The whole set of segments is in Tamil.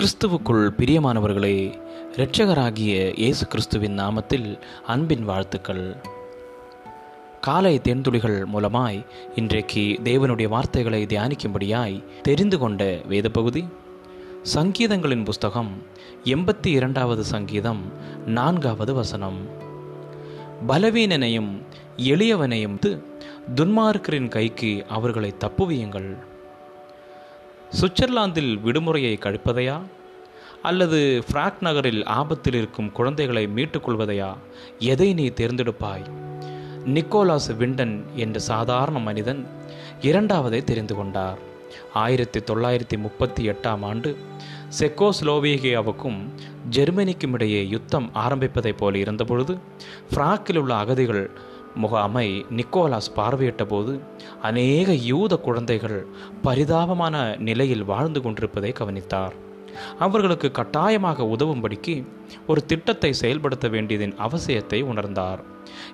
கிறிஸ்துவுக்குள் பிரியமானவர்களே இரட்சகராகிய இயேசு கிறிஸ்துவின் நாமத்தில் அன்பின் வாழ்த்துக்கள். காலை தேன்துளிகள் மூலமாய் இன்றைக்கு தேவனுடைய வார்த்தைகளை தியானிக்கும்படியாய் தெரிந்து கொண்ட வேத பகுதி சங்கீதங்களின் புஸ்தகம் எண்பத்தி இரண்டாவது சங்கீதம் நான்காவது வசனம். பலவீனனையும் எளியவனையும் துன்மார்க்கரின் கைக்கு அவர்களை தப்புவியுங்கள். சுவிட்சர்லாந்தில் விடுமுறையை கழிப்பதையா? அல்லது ஃப்ராக் நகரில் ஆபத்தில் இருக்கும் குழந்தைகளை மீட்டுக்கொள்வதையா எதை நீ தேர்ந்தெடுப்பாய்? நிக்கோலாஸ் விண்டன் என்ற சாதாரண மனிதன் இரண்டாவதை தெரிந்து கொண்டார். ஆயிரத்தி தொள்ளாயிரத்தி முப்பத்தி எட்டாம் ஆண்டு செக்கோஸ்லோவேகியாவுக்கும் ஜெர்மனிக்கும் இடையே யுத்தம் ஆரம்பிப்பதைப் போல இருந்தபொழுது ஃப்ராக்கில் உள்ள அகதிகள் முகாமை நிக்கோலாஸ் பார்வையிட்ட போது அநேக யூத குழந்தைகள் பரிதாபமான நிலையில் வாழ்ந்து கொண்டிருப்பதை கவனித்தார். அவர்களுக்கு கட்டாயமாக உதவும்படிக்கு ஒரு திட்டத்தை செயல்படுத்த வேண்டியதின் அவசியத்தை உணர்ந்தார்.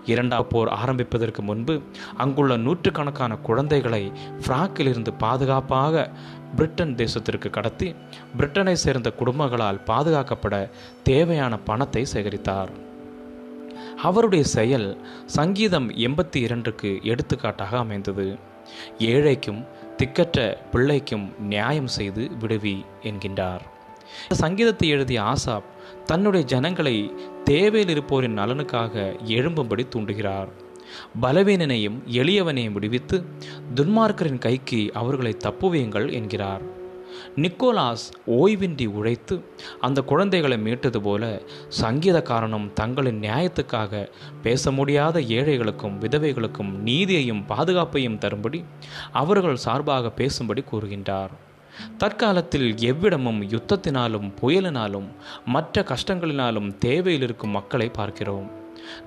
இரண்டாம் போர் ஆரம்பிப்பதற்கு முன்பு அங்குள்ள நூற்றுக்கணக்கான குழந்தைகளை ஃப்ராக்கிலிருந்து பாதுகாப்பாக பிரிட்டன் தேசத்திற்கு கடத்தி பிரிட்டனை சேர்ந்த குடும்பங்களால் பாதுகாக்கப்பட தேவையான பணத்தை சேகரித்தார். அவருடைய செயல் சங்கீதம் எண்பத்தி இரண்டுக்கு எடுத்துக்காட்டாக அமைந்தது. ஏழைக்கும் திக்கற்ற பிள்ளைக்கும் நியாயம் செய்து விடுவி என்கின்றார். சங்கீதத்தை எழுதிய ஆசாப் தன்னுடைய ஜனங்களை தேவையில் இருப்போரின் நலனுக்காக எழும்பும்படி தூண்டுகிறார். பலவீனனையும் எளியவனையும் விடுவித்து துன்மார்க்கரின் கைக்கு அவர்களை தப்புவியுங்கள் என்கிறார். நிக்கோலாஸ் ஓய்வின்றி உழைத்து அந்த குழந்தைகளை மீட்டது போல சங்கீதக்காரனும் தங்களின் நியாயத்துக்காக பேச முடியாத ஏழைகளுக்கும் விதவைகளுக்கும் நீதியையும் பாதுகாப்பையும் தரும்படி அவர்கள் சார்பாக பேசும்படி கூறுகின்றார். தற்காலத்தில் எவ்விடமும் யுத்தத்தினாலும் புயலினாலும் மற்ற கஷ்டங்களினாலும் தேவையில் இருக்கும் மக்களை பார்க்கிறோம்.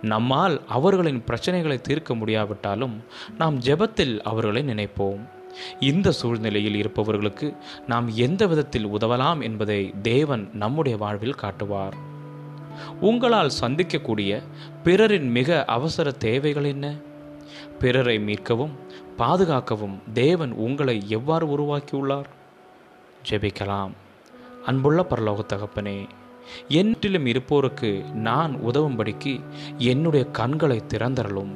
நம்மால் அவர்களின் பிரச்சனைகளை தீர்க்க முடியாவிட்டாலும் நாம் ஜெபத்தில் அவர்களை நினைப்போம். இந்த சூழ்நிலையில் இருப்பவர்களுக்கு நாம் எந்த விதத்தில் உதவலாம் என்பதை தேவன் நம்முடைய வாழ்வில் காட்டுவார். உங்களால் சந்திக்கக்கூடிய பிறரின் மிக அவசர தேவைகள் என்ன? பிறரை மீட்கவும் பாதுகாக்கவும் தேவன் உங்களை எவ்வாறு உருவாக்கியுள்ளார்? ஜெபிக்கலாம். அன்புள்ள பரலோக தகப்பனே என்னிலும் இருப்போருக்கு நான் உதவும்படிக்கு என்னுடைய கண்களை திறந்தரலும்.